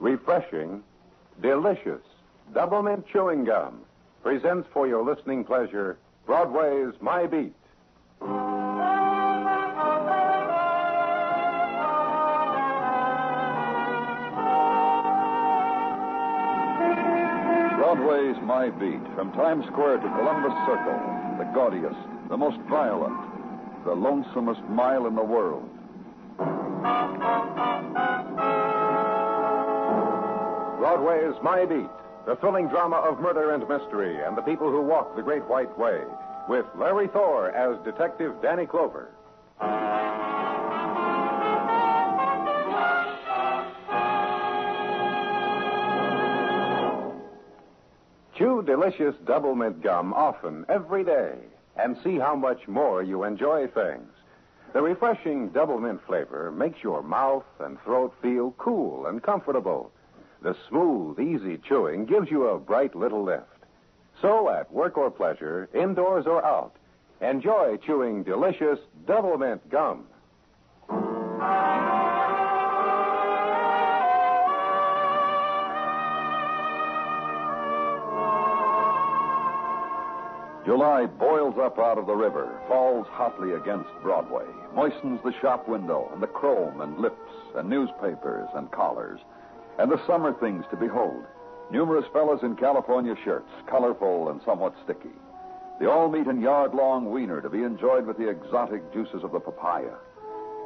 refreshing, delicious. Double mint chewing gum presents for your listening pleasure Broadway's My Beat. Broadway's My Beat, from Times Square to Columbus Circle, the gaudiest, the most violent, the lonesomest mile in the world. Broadway's My Beat, the thrilling drama of murder and mystery and the people who walk the Great White Way, with Larry Thor as Detective Danny Clover. Chew delicious double mint gum often, every day, and see how much more you enjoy things. The refreshing double mint flavor makes your mouth and throat feel cool and comfortable. The smooth, easy chewing gives you a bright little lift. So, at work or pleasure, indoors or out, enjoy chewing delicious double mint gum. July boils up out of the river, falls hotly against Broadway, moistens the shop window and the chrome and lips and newspapers and collars, and the summer things to behold. Numerous fellows in California shirts, colorful and somewhat sticky. The all meat and yard long wiener to be enjoyed with the exotic juices of the papaya.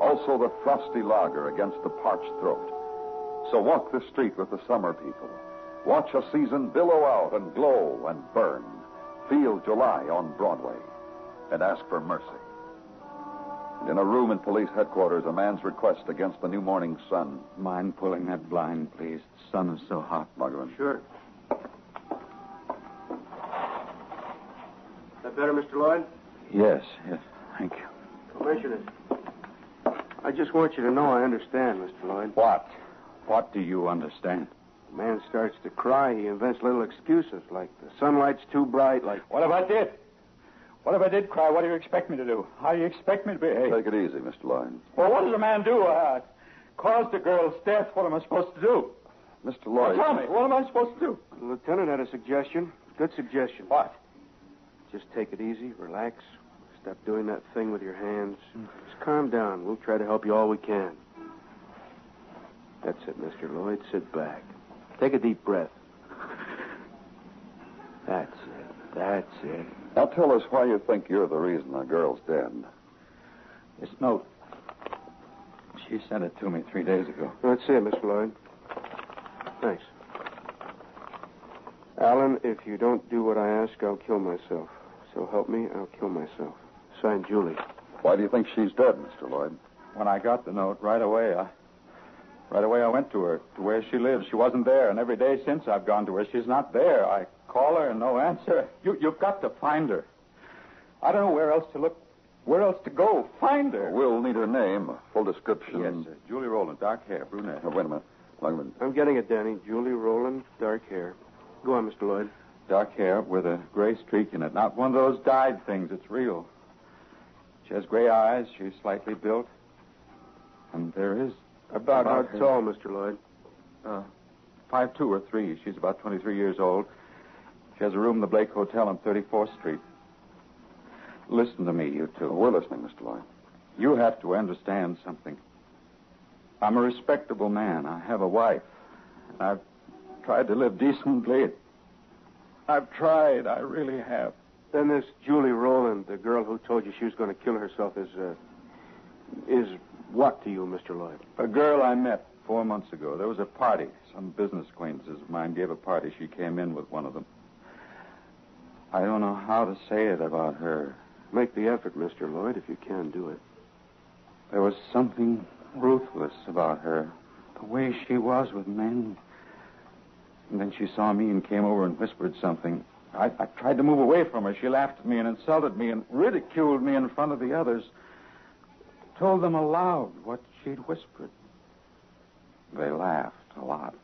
Also the frosty lager against the parched throat. So walk the street with the summer people. Watch a season billow out and glow and burn. Feel July on Broadway and ask for mercy. And in a room in police headquarters, a man's request against the new morning sun. Mind pulling that blind, please? The sun is so hot. Muggavan. Sure. That better, Mr. Lloyd? Yes, yes. Thank you. Commissioner. I just want you to know I understand, Mr. Lloyd. What? What do you understand? A man starts to cry, he invents little excuses, like the sunlight's too bright, like. What about I did? What if I did cry? What do you expect me to do? How do you expect me to behave? Take it easy, Mr. Lloyd. Well, what does a man do? Uh, caused a girl's death. What am I supposed to do? Mr. Well, Lloyd. tell me, what am I supposed to do? The lieutenant had a suggestion. Good suggestion. What? Just take it easy, relax. Stop doing that thing with your hands. Just calm down. We'll try to help you all we can. That's it, Mr. Lloyd. Sit back. Take a deep breath. That's it. That's it. Now tell us why you think you're the reason the girl's dead. This note. She sent it to me three days ago. That's it, Mr. Lloyd. Thanks. Alan, if you don't do what I ask, I'll kill myself. So help me, I'll kill myself. Signed, Julie. Why do you think she's dead, Mr. Lloyd? When I got the note, right away, I. Right away, I went to her, to where she lives. She wasn't there, and every day since I've gone to her, she's not there. I call her and no answer. You, you've got to find her. I don't know where else to look, where else to go. Find her. We'll need her name, full description. Yes, sir. Julie Rowland, dark hair, brunette. Now, wait a minute. Langman. I'm getting it, Danny. Julie Rowland, dark hair. Go on, Mr. Lloyd. Dark hair with a gray streak in it. Not one of those dyed things. It's real. She has gray eyes. She's slightly built. And there is About, About how her. tall, Mr. Lloyd? uh, five two or three. She's about 23 years old. She has a room in the Blake Hotel on 34th Street. Listen to me, you two. We're listening, Mr. Lloyd. You have to understand something. I'm a respectable man. I have a wife. And I've tried to live decently. I've tried. I really have. Then this Julie Rowland, the girl who told you she was going to kill herself, is, uh, is what to you, Mr. Lloyd? A girl I met four months ago. There was a party. Some business acquaintances of mine gave a party. She came in with one of them. I don't know how to say it about her. Make the effort, Mr. Lloyd, if you can do it. There was something ruthless about her. The way she was with men. And then she saw me and came over and whispered something. I, I tried to move away from her. She laughed at me and insulted me and ridiculed me in front of the others. Told them aloud what she'd whispered. They laughed a lot.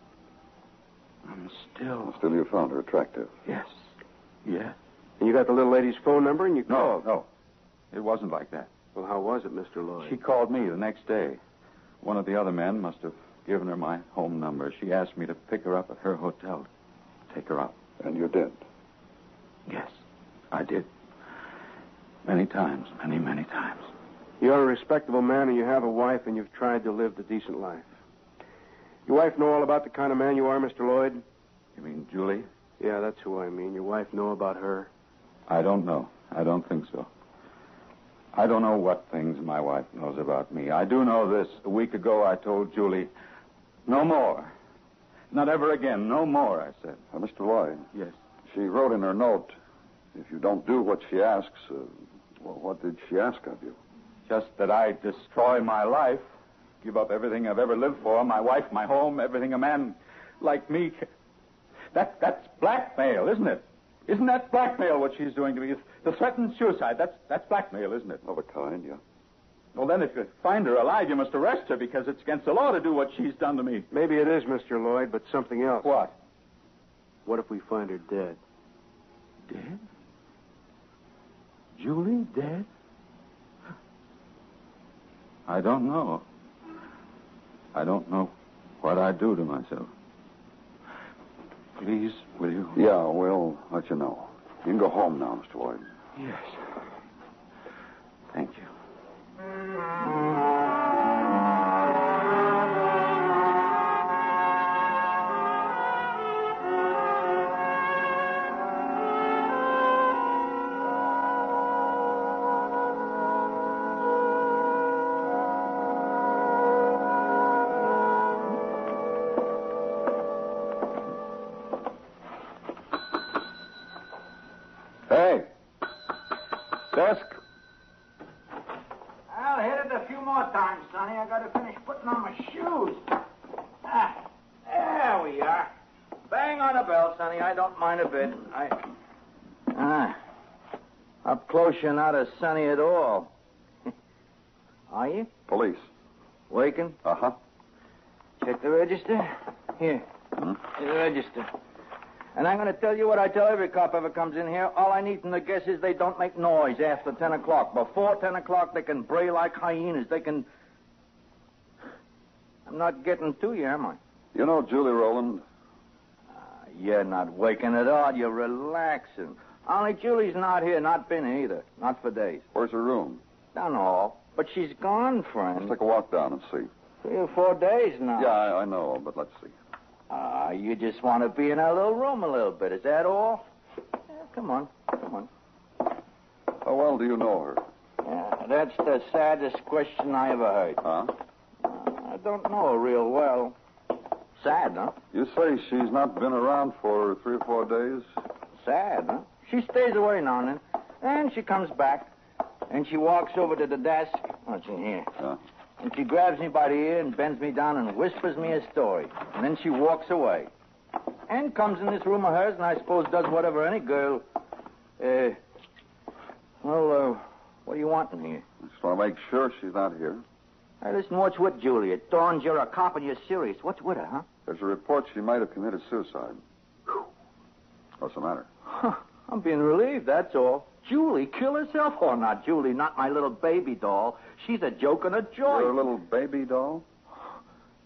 I'm still. Still, you found her attractive. Yes. Yes. And you got the little lady's phone number and you called? No, no. It wasn't like that. Well, how was it, Mr. Lloyd? She called me the next day. One of the other men must have given her my home number. She asked me to pick her up at her hotel. Take her out. And you did. Yes, I did. Many times, many, many times. You're a respectable man and you have a wife and you've tried to live the decent life. Your wife know all about the kind of man you are, Mr. Lloyd? You mean Julie? Yeah, that's who I mean. Your wife know about her? I don't know. I don't think so. I don't know what things my wife knows about me. I do know this. A week ago, I told Julie, no more. Not ever again. No more, I said. Uh, Mr. Lloyd, Yes. she wrote in her note, if you don't do what she asks, uh, well, what did she ask of you? Just that I destroy my life, give up everything I've ever lived for, my wife, my home, everything a man like me. Can... That that's blackmail, isn't it? Isn't that blackmail what she's doing to me? The threatened suicide. That's that's blackmail, isn't it? Of a kind, yeah. Well, then, if you find her alive, you must arrest her because it's against the law to do what she's done to me. Maybe it is, Mr. Lloyd, but something else. What? What if we find her dead? Dead? Julie dead? I don't know. I don't know what I'd do to myself. Please, will you? Yeah, we'll let you know. You can go home now, Mr. Lloyd. Yes. Thank you. You're not as sunny at all. Are you? Police. Waking? Uh huh. Check the register. Here. Hmm? Here's the register. And I'm going to tell you what I tell every cop ever comes in here. All I need from the guests is they don't make noise after 10 o'clock. Before 10 o'clock, they can bray like hyenas. They can. I'm not getting to you, am I? You know Julie Rowland? You're not waking at all. You're relaxing. Only Julie's not here, not been here either. Not for days. Where's her room? Don't know. But she's gone, friend. Let's take a walk down and see. Three or four days now. Yeah, I, I know, but let's see. Ah, you just want to be in our little room a little bit. Is that all? Yeah, come on. Come on. How well do you know her? Yeah, that's the saddest question I ever heard. Huh? I don't know her real well. Sad, huh? You say she's not been around for three or four days? Sad, huh? She stays away now and then. And she comes back. And she walks over to the desk. What's in here? And she grabs me by the ear and bends me down and whispers me a story. And then she walks away. And comes in this room of hers and I suppose does whatever any girl. Uh. Well, uh, what do you want in here? Just want to make sure she's not here. Hey, listen, what's with Julie? It dawns you're a cop and you're serious. What's with her, huh? There's a report she might have committed suicide. What's the matter? Huh, I'm being relieved, that's all. Julie kill herself? Oh, not Julie, not my little baby doll. She's a joke and a joy. Your little baby doll?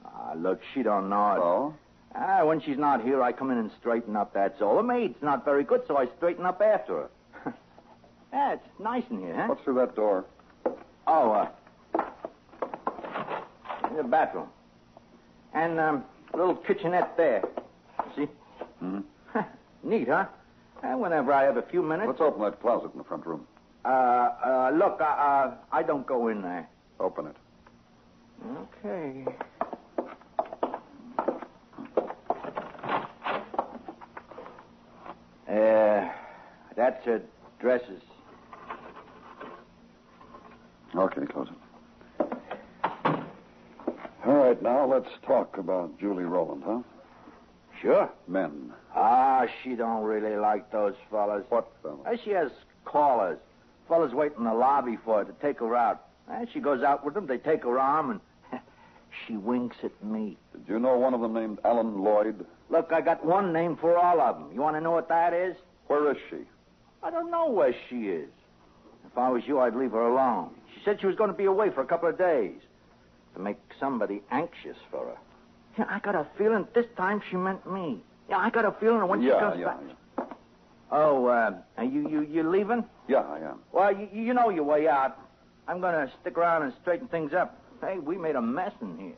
Ah, look, she don't know it. Oh? Ah, when she's not here, I come in and straighten up, that's all. The maid's not very good, so I straighten up after her. yeah, it's nice in here, huh? What's through that door? Oh, uh, the bathroom. And, um, a little kitchenette there. See? Hmm? Neat, huh? And whenever I have a few minutes. Let's open that closet in the front room. Uh, uh, look, uh, uh, I don't go in there. Open it. Okay. Uh, that's her dresses. Okay, close it. All right, now let's talk about Julie Rowland, huh? Sure. Men. Ah, she don't really like those fellas. What fellas? Uh, she has callers. Fellas wait in the lobby for her to take her out. Uh, she goes out with them, they take her arm, and she winks at me. Did you know one of them named Alan Lloyd? Look, I got one name for all of them. You want to know what that is? Where is she? I don't know where she is. If I was you, I'd leave her alone. She said she was going to be away for a couple of days to make somebody anxious for her. Yeah, I got a feeling this time she meant me. Yeah, I got a feeling that when yeah, she comes yeah, back. yeah. Oh, uh, are you you you leaving? Yeah, I am. Well, you, you know your way out. I'm going to stick around and straighten things up. Hey, we made a mess in here.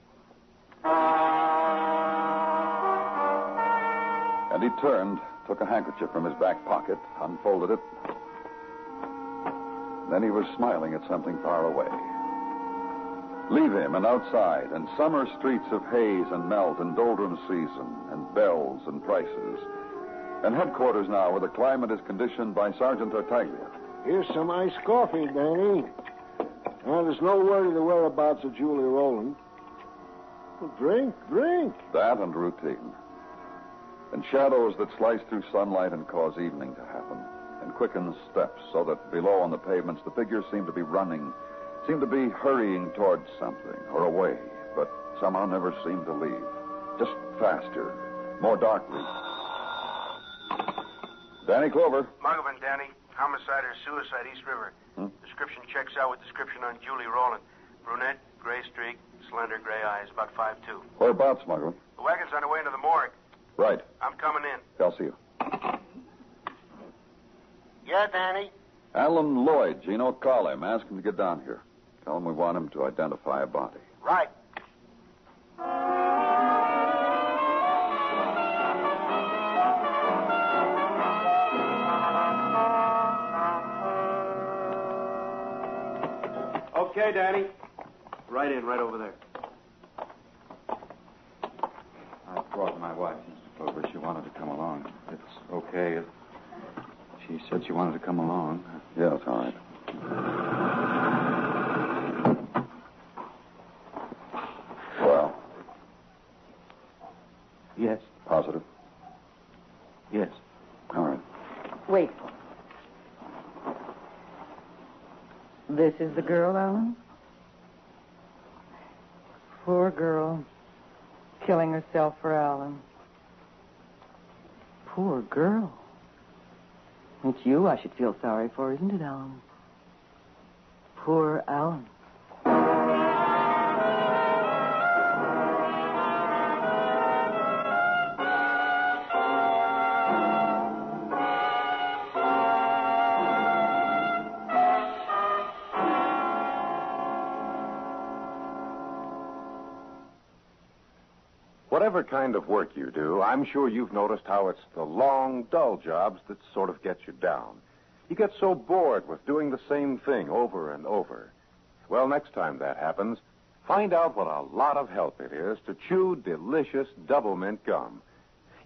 And he turned, took a handkerchief from his back pocket, unfolded it. Then he was smiling at something far away. Leave him and outside, and summer streets of haze and melt and doldrum season, and bells and prices. And headquarters now, where the climate is conditioned by Sergeant Tartaglia. Here's some iced coffee, Danny. Now, there's no worry the whereabouts of Julie Rowland. Well, drink, drink. That and routine. And shadows that slice through sunlight and cause evening to happen. And quicken steps so that below on the pavements the figures seem to be running, seem to be hurrying towards something or away, but somehow never seem to leave. Just faster, more darkly. Danny Clover. Muggavan, Danny. Homicide or suicide, East River. Hmm? Description checks out with description on Julie Rowland. Brunette, gray streak, slender gray eyes, about five two. Whereabouts, Muggavan? The wagon's on the way into the morgue. Right. I'm coming in. I'll see you. Yeah, Danny? Alan Lloyd, Gino, call him. Ask him to get down here. Tell him we want him to identify a body. Right. Okay, Danny. Right in, right over there. I brought my wife, Mr. Clover. She wanted to come along. It's okay. She said she wanted to come along. Yeah, it's all right. Well, Yes, positive. yes. All right. Wait. This is the girl, Alan? Poor girl. Killing herself for Alan. Poor girl. It's you I should feel sorry for, isn't it, Alan? Poor Alan. Whatever kind of work you do, I'm sure you've noticed how it's the long, dull jobs that sort of get you down. You get so bored with doing the same thing over and over. Well, next time that happens, find out what a lot of help it is to chew delicious double mint gum.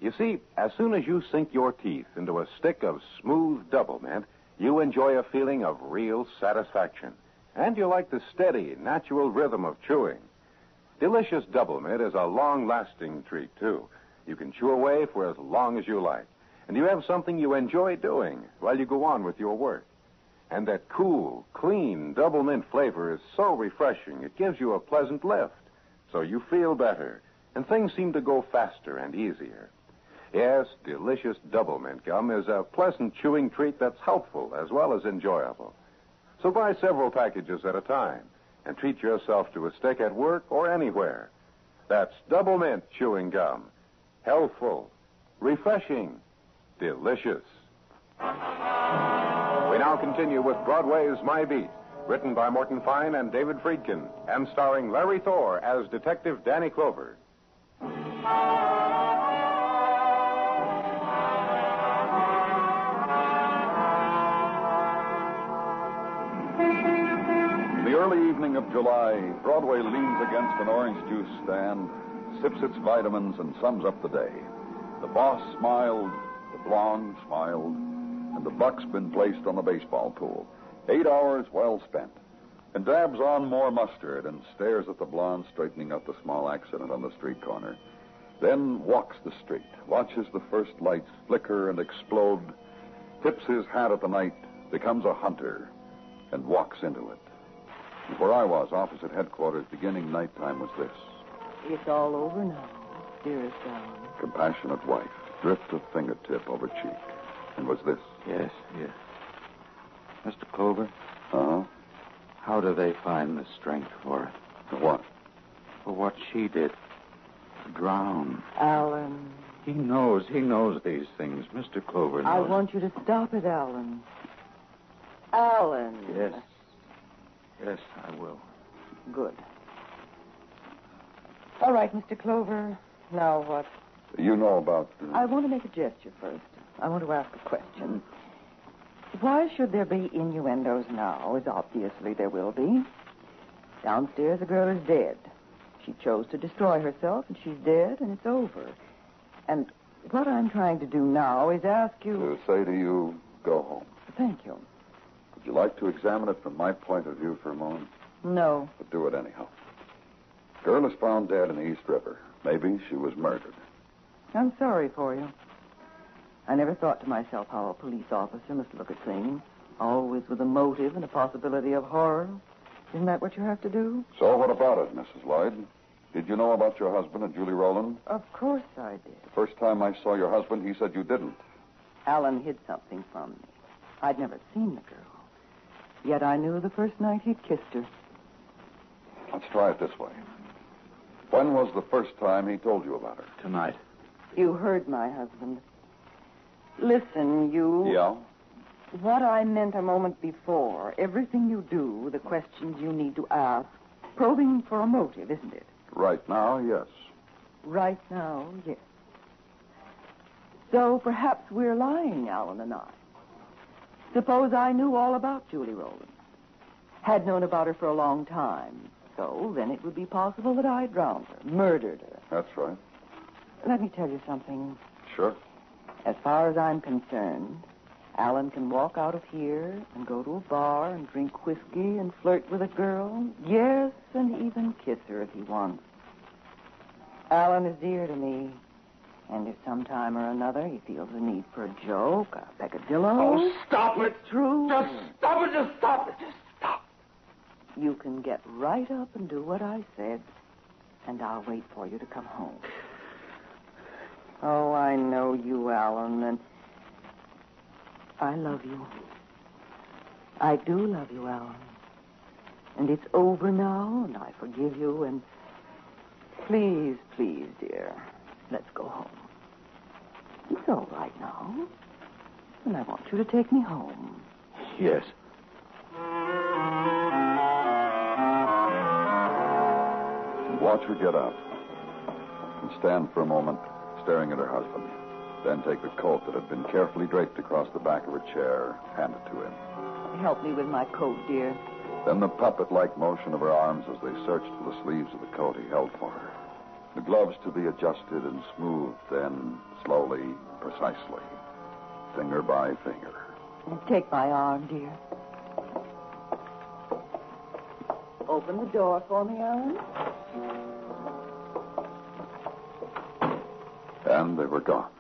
You see, as soon as you sink your teeth into a stick of smooth double mint, you enjoy a feeling of real satisfaction. And you like the steady, natural rhythm of chewing. Delicious Double Mint is a long lasting treat, too. You can chew away for as long as you like. And you have something you enjoy doing while you go on with your work. And that cool, clean double mint flavor is so refreshing, it gives you a pleasant lift. So you feel better, and things seem to go faster and easier. Yes, delicious double mint gum is a pleasant chewing treat that's helpful as well as enjoyable. So buy several packages at a time and treat yourself to a stick at work or anywhere. That's double mint chewing gum. Healthful, refreshing, delicious. We now continue with Broadway's My Beat, written by Morton Fine and David Friedkin, and starring Larry Thor as Detective Danny Clover. Evening of July, Broadway leans against an orange juice stand, sips its vitamins, and sums up the day. The boss smiled, the blonde smiled, and the buck's been placed on the baseball pool. Eight hours well spent. And dabs on more mustard and stares at the blonde straightening up the small accident on the street corner. Then walks the street, watches the first lights flicker and explode, tips his hat at the night, becomes a hunter, and walks into it. And where I was, office at headquarters, beginning nighttime, was this It's all over now, dearest Alan. compassionate wife, drift of fingertip over cheek. And was this Yes, yes. Mr. Clover, Uh huh. how do they find the strength for it? For what? For what she did. To drown. Alan, He knows, he knows these things. Mr. Clover knows. I want you to stop it, Alan. Alan. Yes. Yes, I will. Good. All right, Mr. Clover. Now what? You know about. Uh, I want to make a gesture first. I want to ask a question. Why should there be innuendos now, as obviously there will be? Downstairs, the girl is dead. She chose to destroy herself, and she's dead, and it's over. And what I'm trying to do now is ask you. to say to you, go home. Thank you. Would you like to examine it from my point of view for a moment? No. But do it anyhow. Girl is found dead in the East River. Maybe she was murdered. I'm sorry for you. I never thought to myself how a police officer must look at things, always with a motive and a possibility of horror. Isn't that what you have to do? So what about it, Mrs. Lloyd? Did you know about your husband and Julie Rowland? Of course I did. The first time I saw your husband, he said you didn't. Alan hid something from me. I'd never seen the girl. Yet I knew the first night he'd kissed her. Let's try it this way. When was the first time he told you about her? Tonight. You heard my husband. Listen, you. Yeah? What I meant a moment before, everything you do, the questions you need to ask, probing for a motive, isn't it? Right now, yes. Right now, yes. So perhaps we're lying, Alan and I. Suppose I knew all about Julie Rowland. Had known about her for a long time. So then it would be possible that I drowned her, murdered her. That's right. Let me tell you something. Sure. As far as I'm concerned, Alan can walk out of here and go to a bar and drink whiskey and flirt with a girl. Yes, and even kiss her if he wants. Alan is dear to me. And if sometime or another he feels the need for a joke, a peccadillo. Oh, stop it. It's true. Just stop it. Just stop it. Just stop. You can get right up and do what I said, and I'll wait for you to come home. Oh, I know you, Alan, and I love you. I do love you, Alan. And it's over now, and I forgive you, and please, please, dear, let's go home. It's all right now. And I want you to take me home. Yes. Watch her get up and stand for a moment staring at her husband. Then take the coat that had been carefully draped across the back of her chair, and hand it to him. Help me with my coat, dear. Then the puppet like motion of her arms as they searched for the sleeves of the coat he held for her. The gloves to be adjusted and smoothed, then slowly, precisely, finger by finger. Take my arm, dear. Open the door for me, Alan. And they were gone.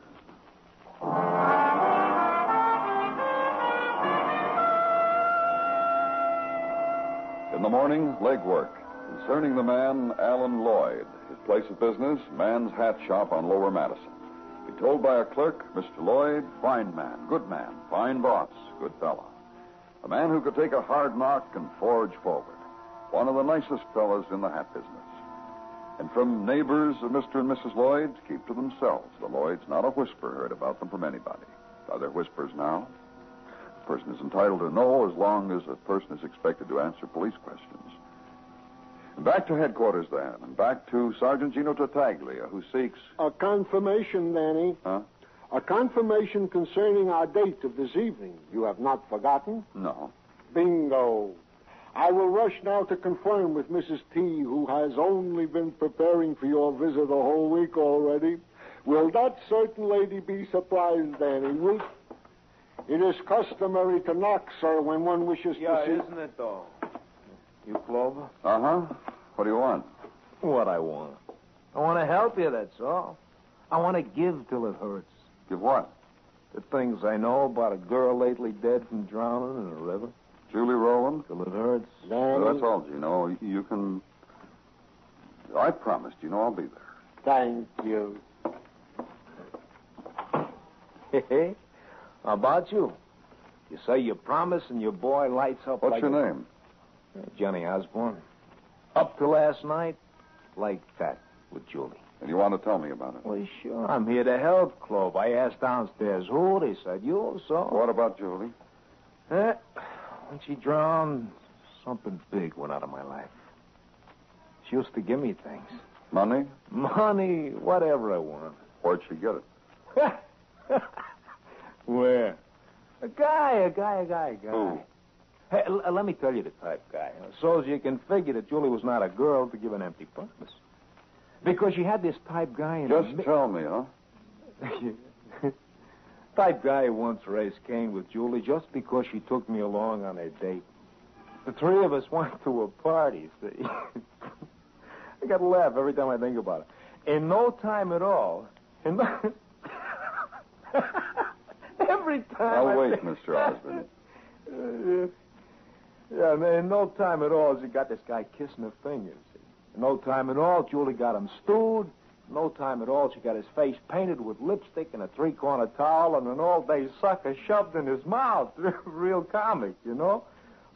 In the morning, legwork. Concerning the man, Alan Lloyd. His place of business, Man's Hat Shop on Lower Madison. Be told by a clerk, Mr. Lloyd, fine man, good man, fine boss, good fellow. A man who could take a hard knock and forge forward. One of the nicest fellows in the hat business. And from neighbors of Mr. and Mrs. Lloyd, keep to themselves. The Lloyds, not a whisper heard about them from anybody. Are there whispers now? A person is entitled to know as long as a person is expected to answer police questions. And back to headquarters then, and back to Sergeant Gino Tartaglia, who seeks. A confirmation, Danny. Huh? A confirmation concerning our date of this evening. You have not forgotten? No. Bingo. I will rush now to confirm with Mrs. T, who has only been preparing for your visit a whole week already. Will that certain lady be surprised, Danny? Will... It is customary to knock, sir, when one wishes Yeah, to see... Yeah, isn't it, though? You Clover? Uh huh. What do you want? What I want. I want to help you, that's all. I want to give till it hurts. Give what? The things I know about a girl lately dead from drowning in a river. Julie Rowland? Till it hurts. Danny, Well, that's all, Gino. You can. I promised, you know, I'll be there. Thank you. Hey, how about you? You say you promise and your boy lights up What's like your a- name? Johnny Osborne. Up to last night, like that with Julie. And you want to tell me about it? Well, sure. I'm here to help, Clove. I asked downstairs who. They said you, so. What about Julie? Eh, when she drowned, something big went out of my life. She used to give me things. Money? Money, whatever I want. Where'd she get it? Where? A guy, a guy, a guy, a guy. Who? Hey, l- let me tell you the type guy. So as you can figure that Julie was not a girl to give an empty promise. Because she had this type guy in Just tell me, huh? type guy who once raised Cain with Julie just because she took me along on a date. The three of us went to a party, see? I got to laugh every time I think about it. In no time at all, in no... every time Now, I wait, think- Mr. Osborne. Uh, yeah, man, in no time at all, she got this guy kissing her fingers. In no time at all, Julie got him stewed. No time at all, she got his face painted with lipstick and a three-corner towel and an all-day sucker shoved in his mouth. Real comic, you know?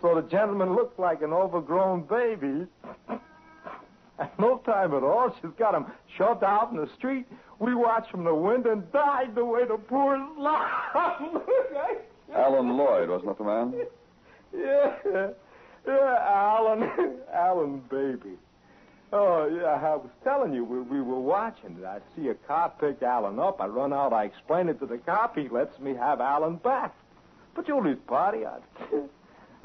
So the gentleman looked like an overgrown baby. At no time at all, she's got him shoved out in the street. We watched from the window and died the way the poor slop. Alan Lloyd, wasn't that the man? Yeah, yeah, Alan, Alan, baby. Oh, yeah, I was telling you, we, we were watching. I see a cop pick Alan up. I run out, I explain it to the cop. He lets me have Alan back. But Julie's party, I,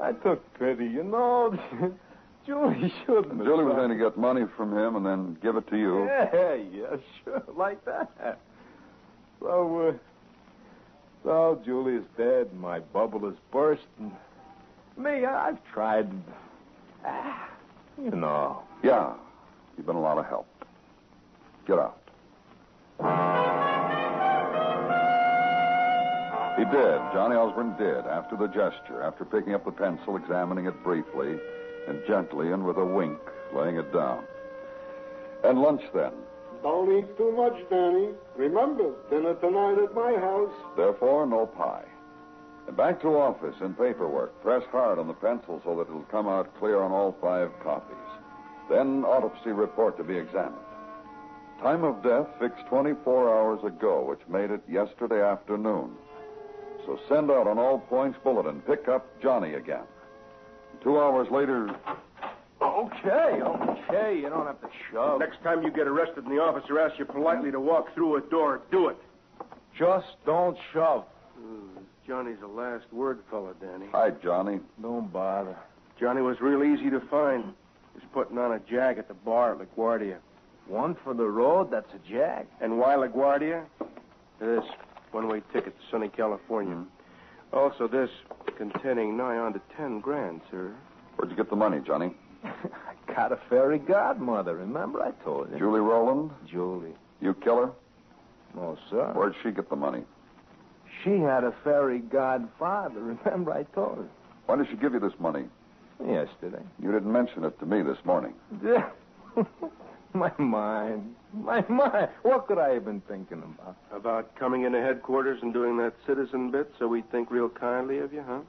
I took pity, you know. Julie shouldn't have Julie was going to get money from him and then give it to you. Yeah, yeah, sure, like that. So, uh, so Julie's dead, and my bubble is burst, and me, I- I've tried, ah, you know. Yeah. You've been a lot of help. Get out. He did. Johnny Osborne did, after the gesture, after picking up the pencil, examining it briefly, and gently, and with a wink, laying it down. And lunch then. Don't eat too much, Danny. Remember, dinner tonight at my house. Therefore, no pie. And back to office and paperwork. Press hard on the pencil so that it'll come out clear on all five copies. Then autopsy report to be examined. Time of death fixed 24 hours ago, which made it yesterday afternoon. So send out on all points bulletin. Pick up Johnny again. Two hours later, Okay, okay, you don't have to shove. Next time you get arrested and the officer asks you politely to walk through a door, do it. Just don't shove. Hmm. Johnny's the last word fella, Danny. hi, Johnny. Don't bother. Johnny was real easy to find. He's putting on a jag at the bar at LaGuardia. One for the road, that's a jag. And why LaGuardia? This one-way ticket to sunny California. Hmm. Also, this containing nigh on to ten grand, sir. Where'd you get the money, Johnny? I got a fairy godmother, remember I told you? Julie Rowland? Julie. You kill her? No, sir. Where'd she get the money? She had a fairy godfather, remember I told her? Why did she give you this money? Yesterday. You didn't mention it to me this morning. my mind. My mind. What could I have been thinking about? About coming into headquarters and doing that citizen bit so we think real kindly of you, huh?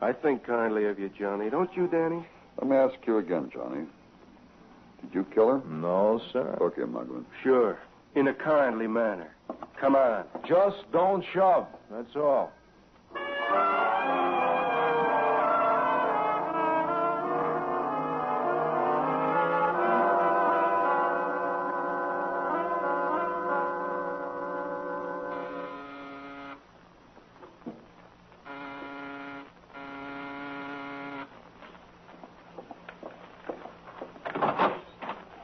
I think kindly of you, Johnny. Don't you, Danny? Let me ask you again, Johnny. Did you kill her? No, sir. Okay, him, Muggavan. Sure. In a kindly manner. Come on. Just don't shove. That's all.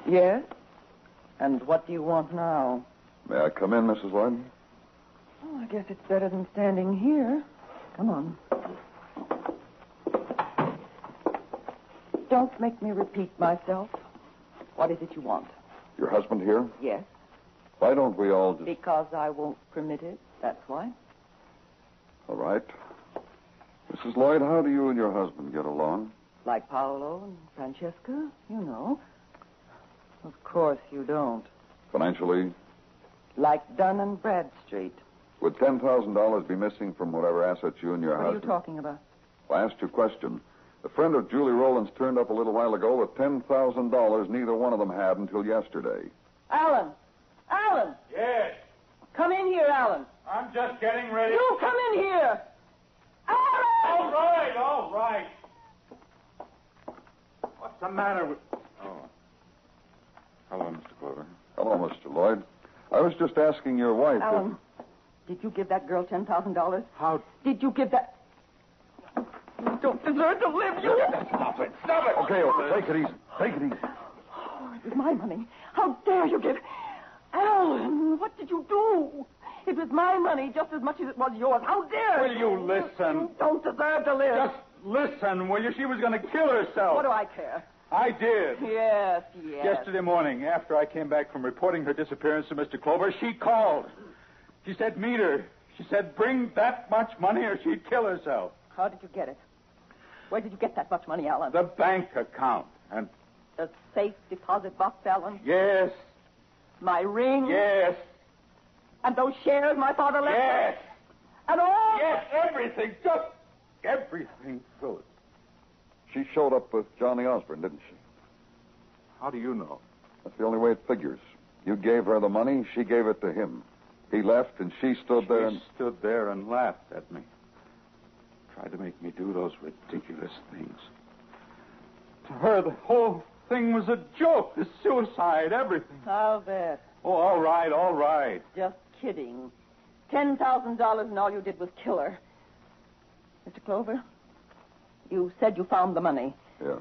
Yes? And what do you want now? May I come in, Mrs. Lloyd? Oh, I guess it's better than standing here. Come on. Don't make me repeat myself. What is it you want? Your husband here? Yes. Why don't we all just. Because I won't permit it. That's why. All right. Mrs. Lloyd, how do you and your husband get along? Like Paolo and Francesca, you know. Of course you don't. Financially? Like Dun and Bradstreet. Would $10,000 be missing from whatever assets you and your What are you talking about? I asked you a question. A friend of Julie Rowland's turned up a little while ago with $10,000 neither one of them had until yesterday. Alan! Alan! Yes, Come in here, Alan. I'm just getting ready. You come in here! Alan! All right, all right. What's the matter with. Oh. Hello, Mr. Clover. Hello, Mr. Lloyd. I was just asking your wife. if- Alan, did you give that girl $10,000? How? Did you give that... You don't deserve to live, you... Stop it. Stop it. Okay, okay. Take it easy. Take it easy. Oh, it was my money. How dare you give... Alan, what did you do? It was my money just as much as it was yours. How dare you? Will you listen? You don't deserve to live. Just listen, will you? She was going to kill herself. What do I care? I did. Yes, yes. Yesterday morning, after I came back from reporting her disappearance to Mr. Clover, she called. She said, meet her. She said, bring that much money or she'd kill herself. How did you get it? Where did you get that much money, Alan? The bank account. And The safe deposit box, Alan? yes, My ring? yes, And those shares my father left? yes, And all? yes, everything. Just everything, Phyllis. She showed up with Johnny Osborne, didn't she? How do you know? That's the only way it figures. You gave her the money, she gave it to him. He left, and she stood there and. She stood there and laughed at me. Tried to make me do those ridiculous things. To her, the whole thing was a joke. The suicide, everything. I'll bet. Oh, all right, all right. Just kidding. Ten thousand dollars and all you did was kill her. Mr. Clover, you said you found the money, Yes,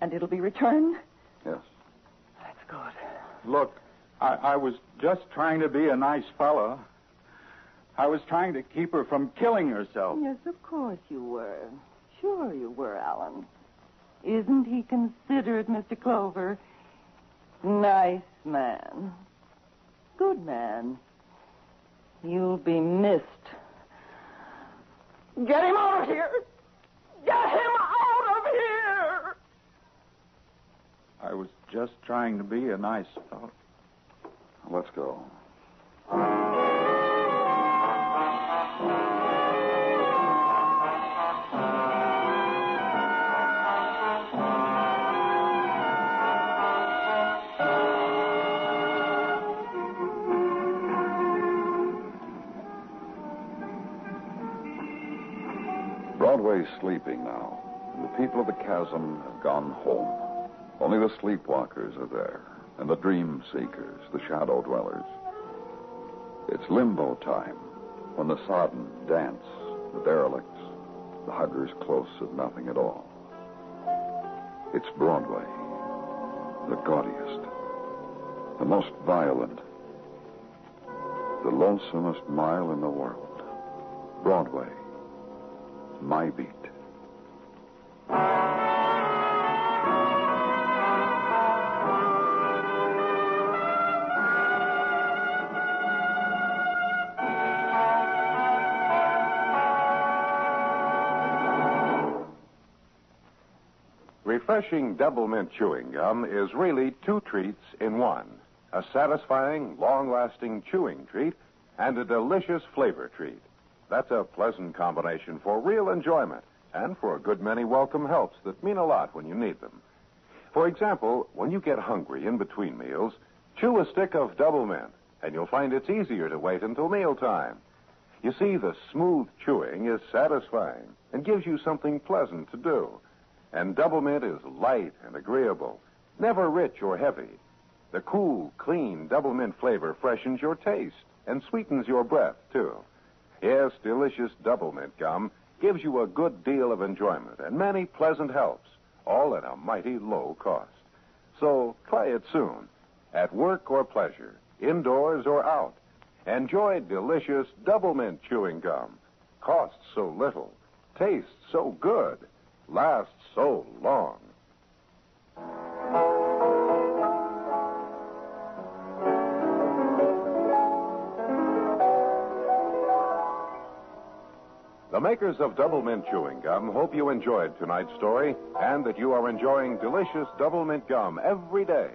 and it'll be returned? yes. That's good. Look, I, I was just trying to be a nice fellow. I was trying to keep her from killing herself. Yes, of course you were. Sure you were, Alan. Isn't he considerate, Mr. Clover? Nice man. Good man. You'll be missed. Get him out of here! Get him out of here! I was just trying to be a nice fellow. Let's go. Sleeping now, and the people of the chasm have gone home. Only the sleepwalkers are there, and the dream seekers, the shadow dwellers. It's limbo time, when the sodden dance, the derelicts, the huggers close at nothing at all. It's Broadway, the gaudiest, the most violent, the lonesomest mile in the world. Broadway, my beat. refreshing double mint chewing gum is really two treats in one a satisfying, long lasting chewing treat and a delicious flavor treat. That's a pleasant combination for real enjoyment and for a good many welcome helps that mean a lot when you need them. For example, when you get hungry in between meals, chew a stick of double mint, and you'll find it's easier to wait until mealtime. You see, the smooth chewing is satisfying and gives you something pleasant to do. And double mint is light and agreeable, never rich or heavy. The cool, clean double mint flavor freshens your taste and sweetens your breath, too. Yes, delicious double mint gum gives you a good deal of enjoyment and many pleasant helps, all at a mighty low cost. So try it soon, at work or pleasure, indoors or out. Enjoy delicious double mint chewing gum. Costs so little, tastes so good, lasts so long. Makers of Double Mint Chewing Gum hope you enjoyed tonight's story and that you are enjoying delicious Double Mint Gum every day.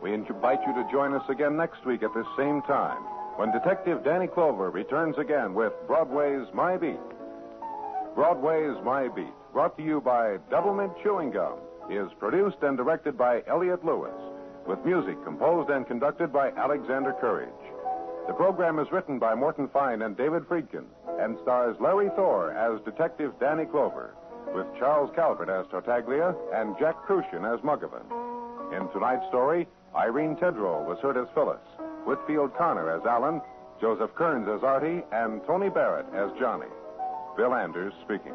We invite you to join us again next week at this same time when Detective Danny Clover returns again with Broadway's My Beat. Broadway's My Beat, brought to you by Double Mint Chewing Gum, is produced and directed by Elliott Lewis, with music composed and conducted by Alexander Courage. The program is written by Morton Fine and David Friedkin and stars Larry Thor as Detective Danny Clover, with Charles Calvert as Tartaglia and Jack Kruschen as Muggavan. In tonight's story, Irene Tedrow was heard as Phyllis, Whitfield Connor as Alan, Joseph Kearns as Artie, and Tony Barrett as Johnny. Bill Anders speaking.